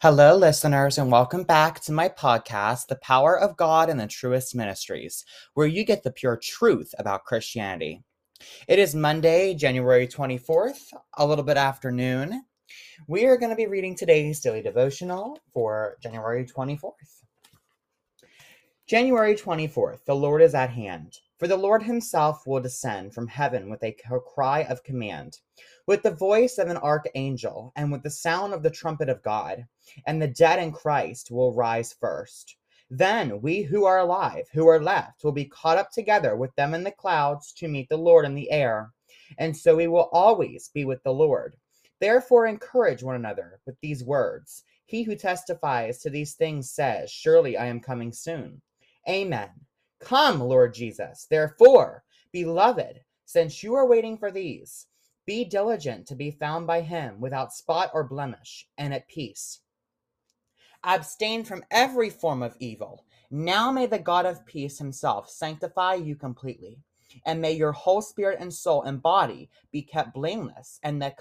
Hello, listeners, and welcome back to my podcast, The Power of God and the Truest Ministries, where you get the pure truth about Christianity. It is Monday, January 24th, a little bit afternoon. We are going to be reading today's daily devotional for January 24th. January 24th, the Lord is at hand. For the Lord himself will descend from heaven with a cry of command, with the voice of an archangel, and with the sound of the trumpet of God. And the dead in Christ will rise first. Then we who are alive, who are left, will be caught up together with them in the clouds to meet the Lord in the air. And so we will always be with the Lord. Therefore, encourage one another with these words. He who testifies to these things says, Surely I am coming soon. Amen. Come, Lord Jesus. Therefore, beloved, since you are waiting for these, be diligent to be found by him without spot or blemish and at peace. Abstain from every form of evil. Now may the God of peace himself sanctify you completely, and may your whole spirit and soul and body be kept blameless and the,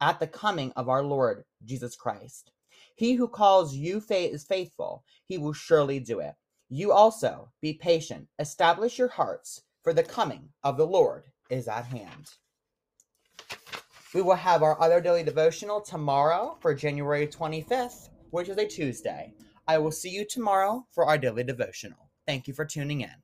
at the coming of our Lord Jesus Christ. He who calls you is faithful, he will surely do it. You also be patient, establish your hearts, for the coming of the Lord is at hand. We will have our other daily devotional tomorrow for January 25th, which is a Tuesday. I will see you tomorrow for our daily devotional. Thank you for tuning in.